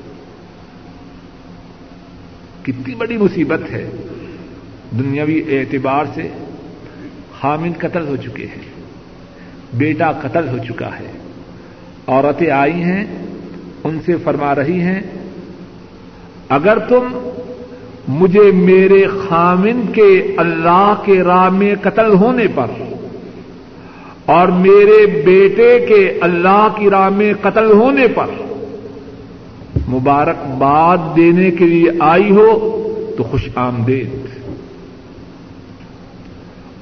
کتنی بڑی مصیبت ہے۔ دنیاوی اعتبار سے حامد قتل ہو چکے ہیں۔ بیٹا قتل ہو چکا ہے۔ عورتیں آئی ہیں، ان سے فرما رہی ہیں، اگر تم مجھے میرے خامن کے اللہ کے راہ میں قتل ہونے پر اور میرے بیٹے کے اللہ کی راہ میں قتل ہونے پر مبارکباد دینے کے لیے آئی ہو تو خوش آمدید۔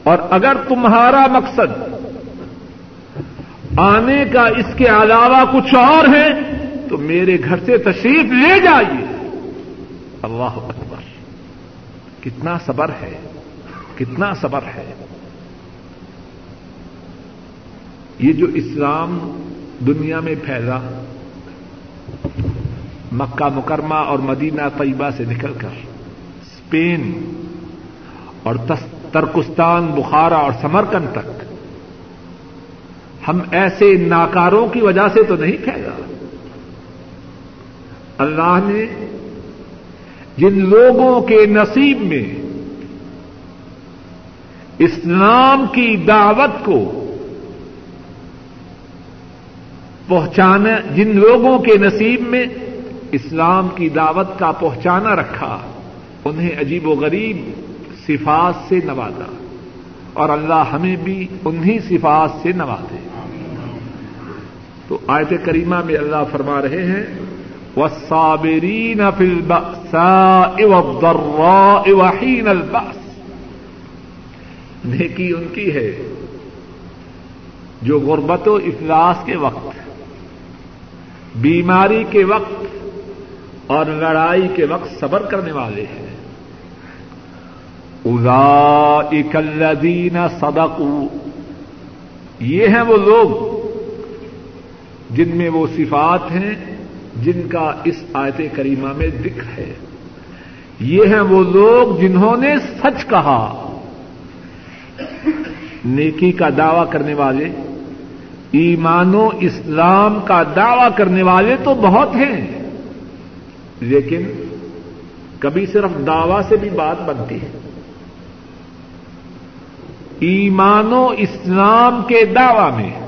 اور اگر تمہارا مقصد آنے کا اس کے علاوہ کچھ اور ہے تو میرے گھر سے تشریف لے جائیے۔ اللہ اکبر۔ کتنا صبر ہے۔ کتنا صبر ہے۔ یہ جو اسلام دنیا میں پھیلا، مکہ مکرمہ اور مدینہ طیبہ سے نکل کر اسپین اور ترکستان، بخارا اور سمرکند تک ہم ایسے ناکاروں کی وجہ سے تو نہیں پھیلا اللہ نے جن لوگوں کے نصیب میں اسلام کی دعوت کو پہنچانا جن لوگوں کے نصیب میں اسلام کی دعوت کا پہنچانا رکھا، انہیں عجیب و غریب صفات سے نوازا۔ اور اللہ ہمیں بھی انہیں صفات سے نوازے۔ تو آیت کریمہ میں اللہ فرما رہے ہیں وسابرین وحین الباس نیکی ان کی ہے جو غربت و افلاس کے وقت، بیماری کے وقت اور لڑائی کے وقت صبر کرنے والے ہیں۔ ادا اکلدین صدق یہ ہیں وہ لوگ جن میں وہ صفات ہیں، جن کا اس آیت کریمہ میں ذکر ہے۔ یہ ہیں وہ لوگ جنہوں نے سچ کہا۔ نیکی کا دعوی کرنے والے، ایمان و اسلام کا دعوی کرنے والے تو بہت ہیں، لیکن کبھی صرف دعوی سے بھی بات بنتی ہے۔ ایمان و اسلام کے دعوی میں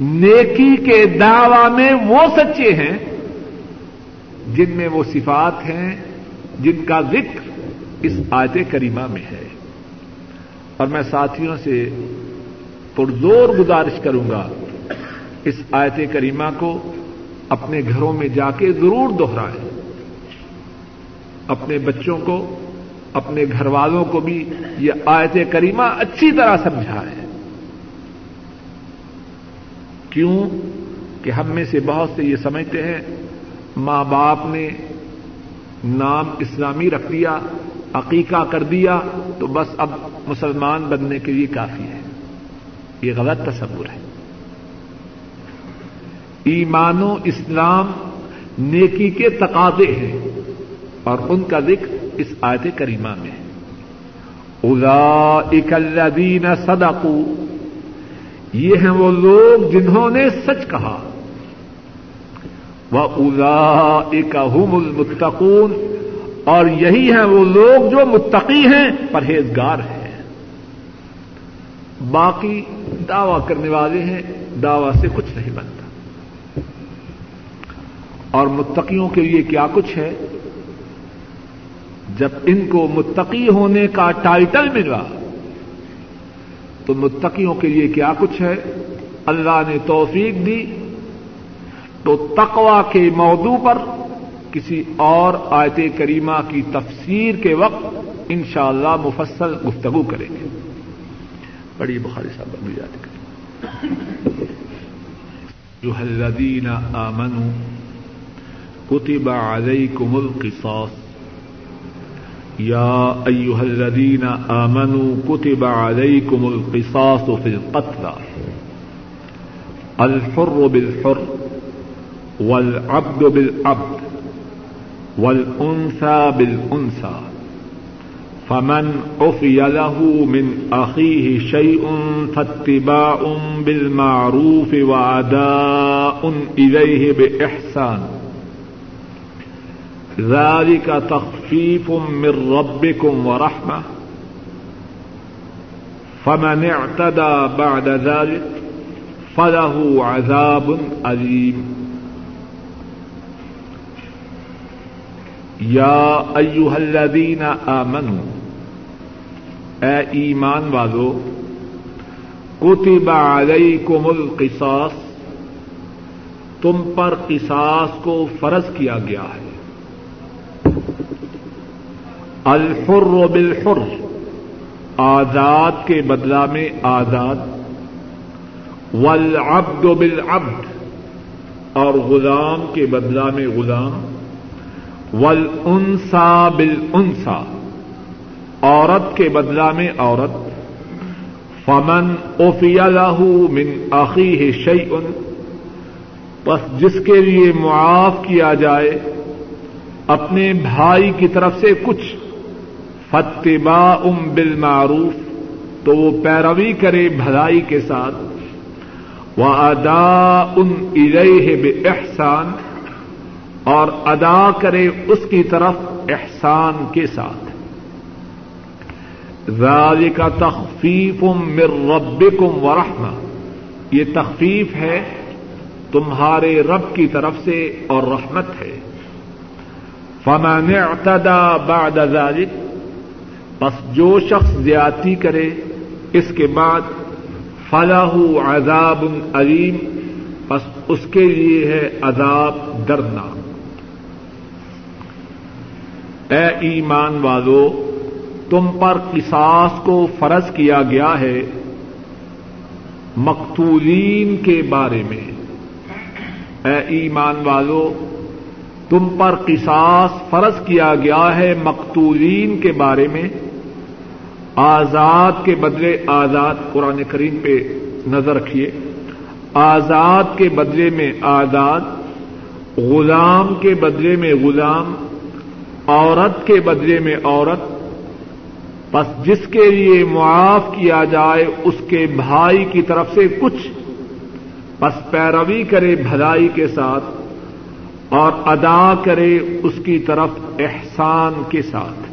نیکی کے دعوی میں وہ سچے ہیں جن میں وہ صفات ہیں، جن کا ذکر اس آیت کریمہ میں ہے۔ اور میں ساتھیوں سے پرزور گزارش کروں گا، اس آیت کریمہ کو اپنے گھروں میں جا کے ضرور دوہرائیں اپنے بچوں کو، اپنے گھر والوں کو بھی یہ آیت کریمہ اچھی طرح سمجھائیں۔ کیوں کہ ہم میں سے بہت سے یہ سمجھتے ہیں، ماں باپ نے نام اسلامی رکھ دیا، عقیقہ کر دیا، تو بس اب مسلمان بننے کے لیے کافی ہے۔ یہ غلط تصور ہے۔ ایمان و اسلام نیکی کے تقاضے ہیں اور ان کا ذکر اس آیت کریمہ میں ہے۔ الا اکلدین صدقو یہ ہیں وہ لوگ جنہوں نے سچ کہا۔ وہ الا کا المتقون۔ اور یہی ہیں وہ لوگ جو متقی ہیں، پرہیزگار ہیں۔ باقی دعوی کرنے والے ہیں، دعوی سے کچھ نہیں بنتا۔ اور متقیوں کے لیے کیا کچھ ہے؟ جب ان کو متقی ہونے کا ٹائٹل ملا تو متقیوں کے لیے کیا کچھ ہے؟ اللہ نے توفیق دی تو تقوا کے موضوع پر کسی اور آیت کریمہ کی تفسیر کے وقت انشاءاللہ مفصل گفتگو کریں گے۔ بڑی بخاری صاحب بن یاد کریں۔ جو الذین آمنوا كتب عليكم القصاص۔ يا أيها الذين آمنوا كتب عليكم القصاص في القتلى. الحر بالحر والعبد بالعبد والأنثى بالأنثى. فمن عفي له من أخيه شيء فاتباع بالمعروف وأداء إليه بإحسان. ذلك تخفيف من ربكم ورحمة. فمن اعتدى بعد ذلك فله عذاب أليم. یا ایوہ الذین آمنوا، اے ایمان والو کتب علیکم القصاص، تم پر قصاص کو فرض کیا گیا ہے۔ الحر بالحر، آزاد کے بدلہ میں آزاد، والعبد بالعبد، اور غلام کے بدلہ میں غلام ول انسا بل انسا عورت کے بدلا میں عورت، فمن اوفی لاہ من عقی ہے شعی ان بس جس کے لیے معاف کیا جائے، اپنے بھائی کی طرف سے کچھ۔ فتبا ام بل معروف تو وہ پیروی کرے بھلائی کے ساتھ۔ وہ ادا ان ارے بے احسان اور ادا کرے اس کی طرف احسان کے ساتھ۔ کا تخفیف مر ربکم ورحمہ یہ تخفیف ہے تمہارے رب کی طرف سے اور رحمت ہے۔ فمن اعتدى بعد ذلك بس جو شخص زیادتی کرے، اس کے بعد فلاح عذاب علیم بس اس کے لیے ہے عذاب دردناک۔ اے ایمان والو، تم پر قصاص کو فرض کیا گیا ہے مقتولین کے بارے میں۔ اے ایمان والو، تم پر قصاص فرض کیا گیا ہے مقتولین کے بارے میں۔ آزاد کے بدلے آزاد قرآن کریم پہ نظر رکھیے۔ آزاد کے بدلے میں آزاد، غلام کے بدلے میں غلام، عورت کے بدلے میں عورت۔ بس جس کے لیے معاف کیا جائے، اس کے بھائی کی طرف سے کچھ۔ بس پیروی کرے بھلائی کے ساتھ اور ادا کرے اس کی طرف احسان کے ساتھ۔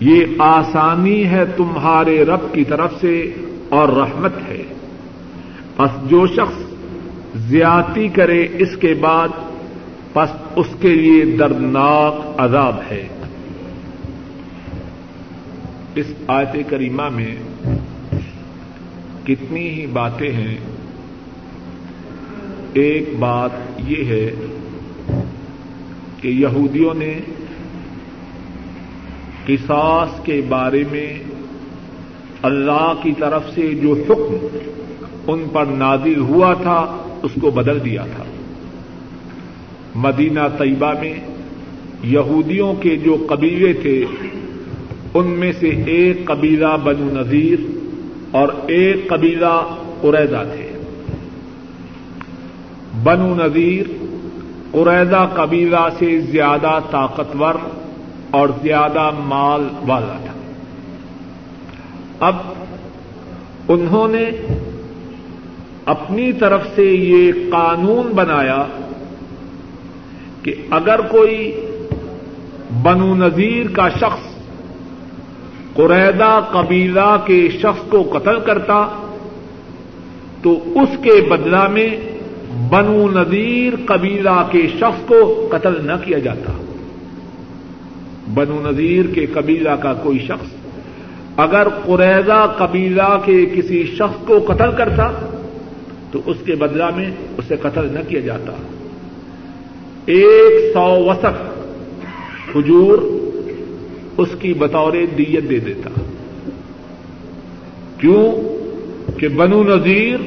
یہ آسانی ہے تمہارے رب کی طرف سے اور رحمت ہے۔ بس جو شخص زیادتی کرے اس کے بعد بس اس کے لیے دردناک عذاب ہے۔ اس آیت کریمہ میں کتنی ہی باتیں ہیں۔ ایک بات یہ ہے کہ یہودیوں نے قصاص کے بارے میں اللہ کی طرف سے جو حکم ان پر نازل ہوا تھا، اس کو بدل دیا تھا۔ مدینہ طیبہ میں یہودیوں کے جو قبیلے تھے، ان میں سے ایک قبیلہ بنو نذیر اور ایک قبیلہ قریضہ تھے۔ بنو نذیر قریضہ قبیلہ سے زیادہ طاقتور اور زیادہ مال والا تھا۔ اب انہوں نے اپنی طرف سے یہ قانون بنایا کہ اگر کوئی بنو نذیر کا شخص قریدہ قبیلہ کے شخص کو قتل کرتا تو اس کے بدلہ میں بنو نذیر قبیلہ کے شخص کو قتل نہ کیا جاتا۔ بنو نذیر کے قبیلہ کا کوئی شخص اگر قریضہ قبیلہ کے کسی شخص کو قتل کرتا تو اس کے بدلہ میں اسے قتل نہ کیا جاتا۔ ایک سو وسق حجور اس کی بطور دیت دے دیتا۔ کیوں؟ کہ بنو نذیر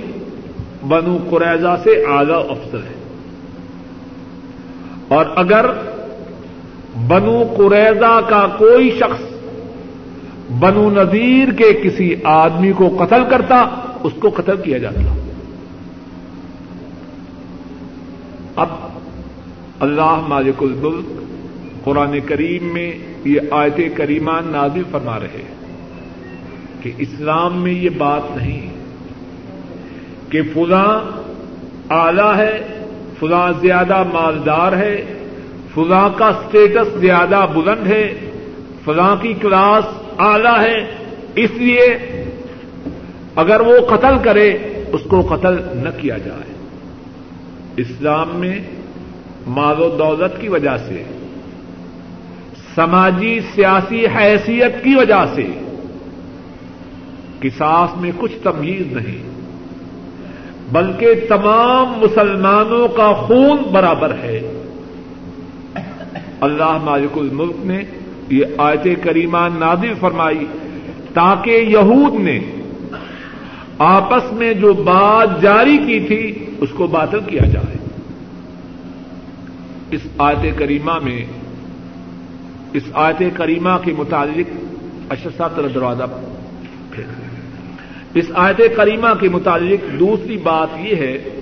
بنو قریضہ سے اعلی افسر ہے اور اگر بنو قریضہ کا کوئی شخص بنو نذیر کے کسی آدمی کو قتل کرتا، اس کو قتل کیا جاتا۔ اب اللہ مالک الملک قرآن کریم میں یہ آیت کریمان نازل فرما رہے کہ اسلام میں یہ بات نہیں کہ فلاں اعلی ہے، فلاں زیادہ مالدار ہے فلاں کا اسٹیٹس زیادہ بلند ہے فلاں کی کلاس اعلی ہے، اس لیے اگر وہ قتل کرے، اس کو قتل نہ کیا جائے۔ اسلام میں مال و دولت کی وجہ سے، سماجی سیاسی حیثیت کی وجہ سے کساس میں کچھ تمیز نہیں، بلکہ تمام مسلمانوں کا خون برابر ہے۔ اللہ مالک الملک نے یہ آیت کریمہ نادر فرمائی تاکہ یہود نے آپس میں جو بات جاری کی تھی اس کو باطل کیا جائے۔ اس آیت کریمہ میں، اس آیت کریمہ کے متعلق اشسا تر دروازہ اس آیت کریمہ کے متعلق دوسری بات یہ ہے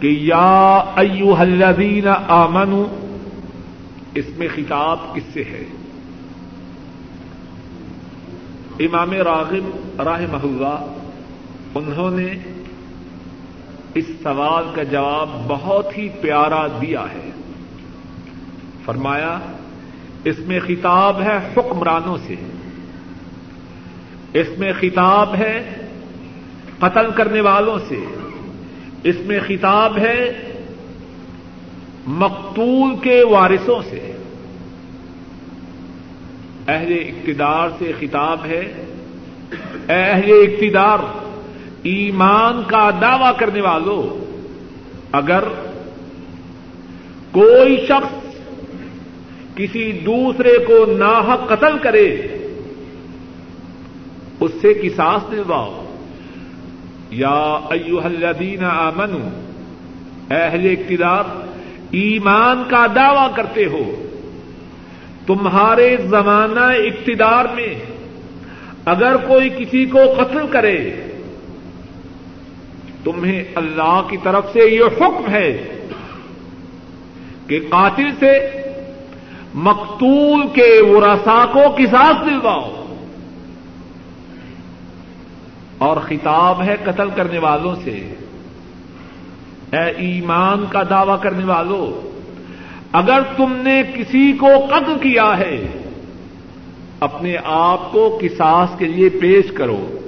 کہ یا ایو الذین آمنو، اس میں خطاب کس سے ہے؟ امام راغب راہ محلہ انہوں نے اس سوال کا جواب بہت ہی پیارا دیا ہے۔ فرمایا، اس میں خطاب ہے حکمرانوں سے۔ اس میں خطاب ہے قتل کرنے والوں سے۔ اس میں خطاب ہے مقتول کے وارثوں سے۔ اہل اقتدار سے خطاب ہے۔ اہل اقتدار، ایمان کا دعوی کرنے والوں اگر کوئی شخص کسی دوسرے کو ناحق قتل کرے، اس سے کساس دلواؤ۔ یا ایوہ الذین آمنو اہل اقتدار، ایمان کا دعوی کرتے ہو۔ تمہارے زمانہ اقتدار میں اگر کوئی کسی کو قتل کرے، تمہیں اللہ کی طرف سے یہ حکم ہے کہ قاتل سے مقتول کے ورثا کو کساس دلواؤ۔ اور خطاب ہے قتل کرنے والوں سے۔ اے ایمان کا دعوی کرنے والوں اگر تم نے کسی کو قتل کیا ہے، اپنے آپ کو کساس کے لیے پیش کرو۔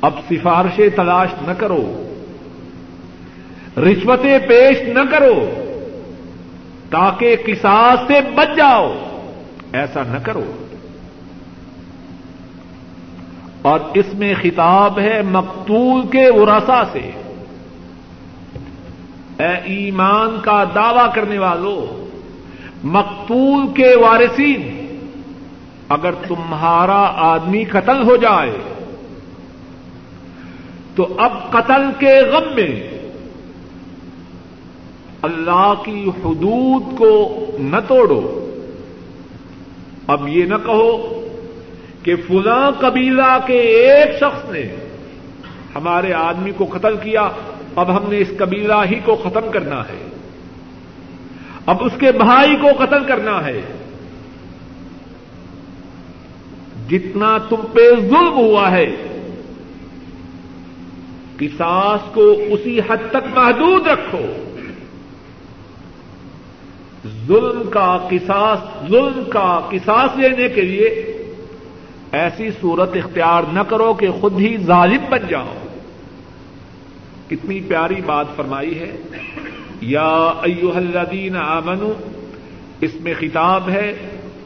اب سفارشیں تلاش نہ کرو۔ رشوتیں پیش نہ کرو۔ تاکہ کساس سے بچ جاؤ۔ ایسا نہ کرو۔ اور اس میں خطاب ہے مقتول کے ورثا سے۔ اے ایمان کا دعوی کرنے والوں مقتول کے وارثین، اگر تمہارا آدمی قتل ہو جائے، تو اب قتل کے غم میں اللہ کی حدود کو نہ توڑو۔ اب یہ نہ کہو کہ فلاں قبیلہ کے ایک شخص نے ہمارے آدمی کو قتل کیا، اب ہم نے اس قبیلہ ہی کو ختم کرنا ہے۔ اب اس کے بھائی کو قتل کرنا ہے۔ جتنا تم پہ ظلم ہوا ہے کساس کو اسی حد تک محدود رکھو۔ ظلم کا قصاص، ظلم کا قصاص لینے کے لیے ایسی صورت اختیار نہ کرو کہ خود ہی ظالم بن جاؤ۔ کتنی پیاری بات فرمائی ہے۔ یا ایوہ الذین آمنو، اس میں خطاب ہے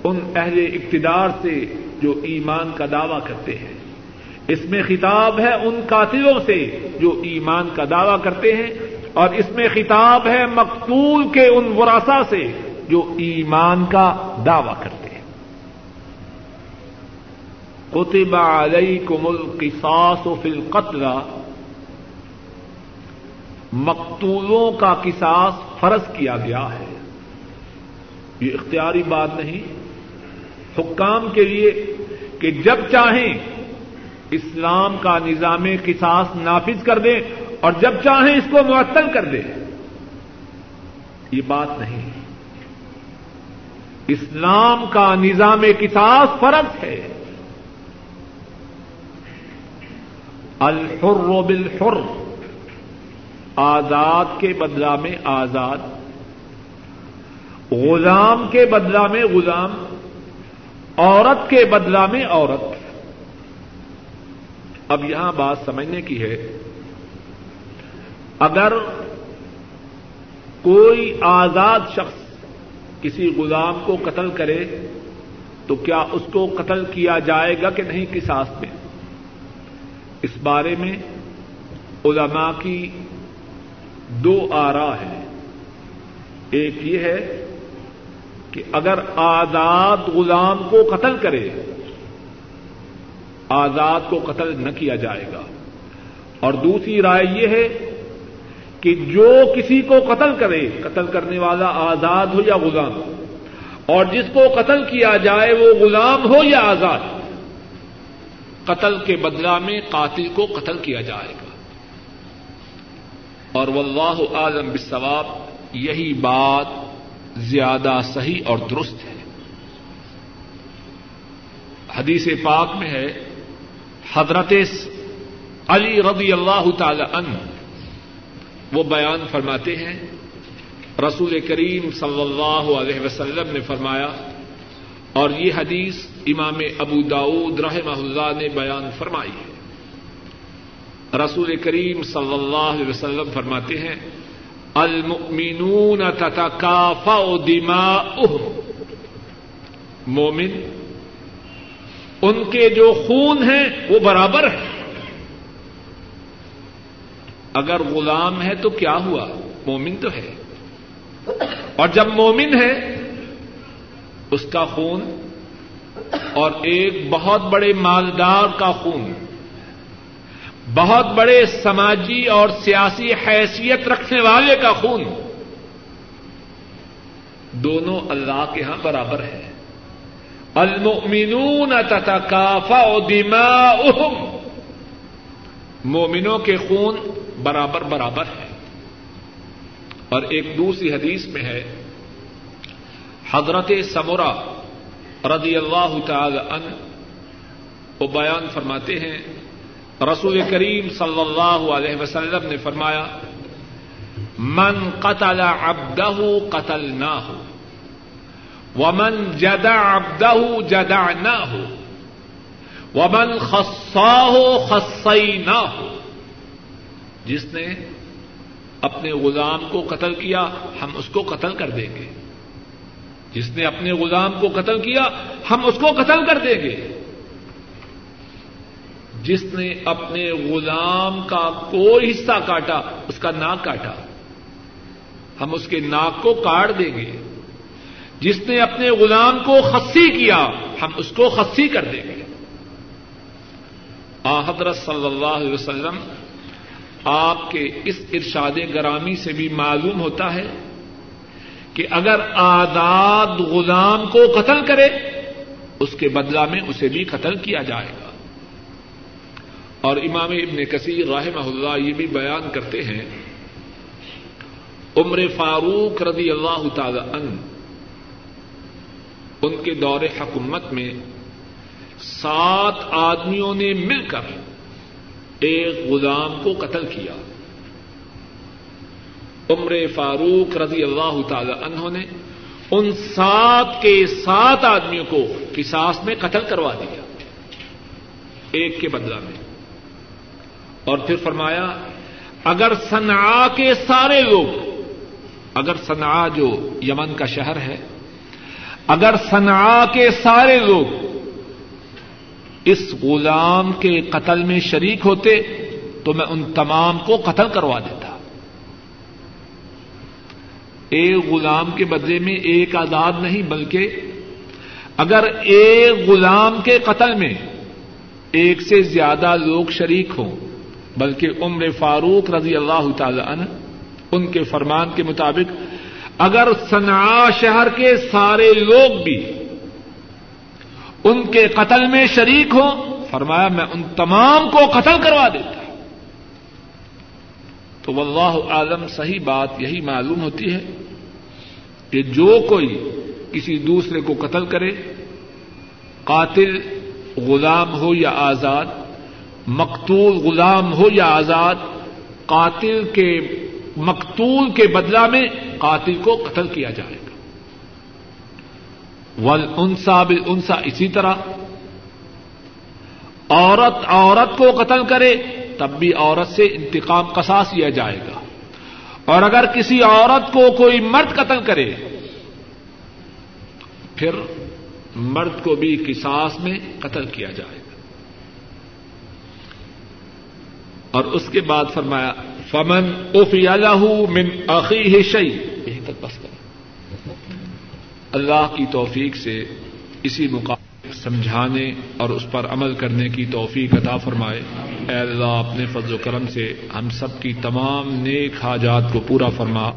ان اہل اقتدار سے جو ایمان کا دعوی کرتے ہیں۔ اس میں خطاب ہے ان قاتلوں سے جو ایمان کا دعوی کرتے ہیں۔ اور اس میں خطاب ہے مقتول کے ان وراسا سے جو ایمان کا دعوی کرتے ہیں۔ کتب علیکم القصاص فی القتل. مقتولوں کا قصاص فرض کیا گیا ہے. یہ اختیاری بات نہیں. حکام کے لیے کہ جب چاہیں اسلام کا نظام قصاص نافذ کر دیں اور جب چاہیں اس کو معطل کر دیں. یہ بات نہیں. اسلام کا نظام قصاص فرض ہے. الحر بالحر۔ آزاد کے بدلا میں آزاد۔ غلام کے بدلا میں غلام۔ عورت کے بدلا میں عورت۔ اب یہاں بات سمجھنے کی ہے۔ اگر کوئی آزاد شخص کسی غلام کو قتل کرے تو کیا اس کو قتل کیا جائے گا کہ نہیں کس آس میں؟ اس بارے میں علماء کی دو آرا ہے ایک یہ ہے کہ اگر آزاد غلام کو قتل کرے، آزاد کو قتل نہ کیا جائے گا۔ اور دوسری رائے یہ ہے کہ جو کسی کو قتل کرے، قتل کرنے والا آزاد ہو یا غلام، اور جس کو قتل کیا جائے وہ غلام ہو یا آزاد۔ قتل کے بدلا میں قاتل کو قتل کیا جائے گا۔ اور واللہ عالم بالثواب یہی بات زیادہ صحیح اور درست ہے۔ حدیث پاک میں ہے، حضرت علی رضی اللہ تعالی عنہ، وہ بیان فرماتے ہیں، رسول کریم صلی اللہ علیہ وسلم نے فرمایا اور یہ حدیث امام ابو داود رحمہ اللہ نے بیان فرمائی ہے۔ رسول کریم صلی اللہ علیہ وسلم فرماتے ہیں، المؤمنون تتکافا دماؤہم۔ مومن، ان کے جو خون ہیں وہ برابر ہے اگر غلام ہے تو کیا ہوا؟ مومن تو ہے۔ اور جب مومن ہے اس کا خون اور ایک بہت بڑے مالدار کا خون. بہت بڑے سماجی اور سیاسی حیثیت رکھنے والے کا خون. دونوں اللہ کے ہاں برابر ہے المؤمنون تتکافا دماؤہم. مومنوں کے خون برابر برابر ہے اور ایک دوسری حدیث میں ہے حضرت سمورا رضی اللہ تعالی عنہ وہ بیان فرماتے ہیں، رسول کریم صلی اللہ علیہ وسلم نے فرمایا، من قتل عبدہ قتل نہ ہو ومن جدا ابدہ جدا نہ ہو ومن خسا ہو نہ ہو جس نے اپنے غلام کو قتل کیا، ہم اس کو قتل کر دیں گے۔ جس نے اپنے غلام کو قتل کیا، ہم اس کو قتل کر دیں گے۔ جس نے اپنے غلام کا کوئی حصہ کاٹا، اس کا ناک کاٹا۔ ہم اس کے ناک کو کاٹ دیں گے۔ جس نے اپنے غلام کو خسی کیا، ہم اس کو خسی کر دیں گے۔ حضرت صلی اللہ علیہ وسلم، آپ کے اس ارشاد گرامی سے بھی معلوم ہوتا ہے کہ اگر آزاد غلام کو قتل کرے، اس کے بدلہ میں اسے بھی قتل کیا جائے گا۔ اور امام ابن کثیر رحمہ اللہ یہ بھی بیان کرتے ہیں، عمر فاروق رضی اللہ تعالی عنہ ان کے دور حکومت میں سات آدمیوں نے مل کر ایک غلام کو قتل کیا۔ عمر فاروق رضی اللہ تعالی عنہ نے ان سات کے سات آدمیوں کو کساس میں قتل کروا دیا، ایک کے بدلہ میں۔ اور پھر فرمایا، اگر سنا کے سارے لوگ، اگر سنا جو یمن کا شہر ہے، اگر سنا کے سارے لوگ اس غلام کے قتل میں شریک ہوتے، تو میں ان تمام کو قتل کروا دیتا۔ ایک غلام کے بدلے میں ایک آزاد نہیں، بلکہ اگر ایک غلام کے قتل میں ایک سے زیادہ لوگ شریک ہوں، بلکہ عمر فاروق رضی اللہ تعالی عنہ، ان کے فرمان کے مطابق اگر صنع شہر کے سارے لوگ بھی ان کے قتل میں شریک ہوں، فرمایا میں ان تمام کو قتل کروا دیتا تو واللہ عالم صحیح بات یہی معلوم ہوتی ہے کہ جو کوئی کسی دوسرے کو قتل کرے، قاتل غلام ہو یا آزاد، مقتول غلام ہو یا آزاد، قاتل کے مقتول کے بدلہ میں قاتل کو قتل کیا جائے گا۔ ول انسا بل انسا اسی طرح، عورت عورت کو قتل کرے تب بھی عورت سے انتقام قصاص لیا جائے گا۔ اور اگر کسی عورت کو کوئی مرد قتل کرے، پھر مرد کو بھی کساس میں قتل کیا جائے گا۔ اور اس کے بعد فرمایا، فمن اف من عقی شعی یہیں تک بس کر اللہ کی توفیق سے اسی مقام سمجھانے اور اس پر عمل کرنے کی توفیق عطا فرمائے۔ اے اللہ، اپنے فضل و کرم سے ہم سب کی تمام نیک حاجات کو پورا فرما۔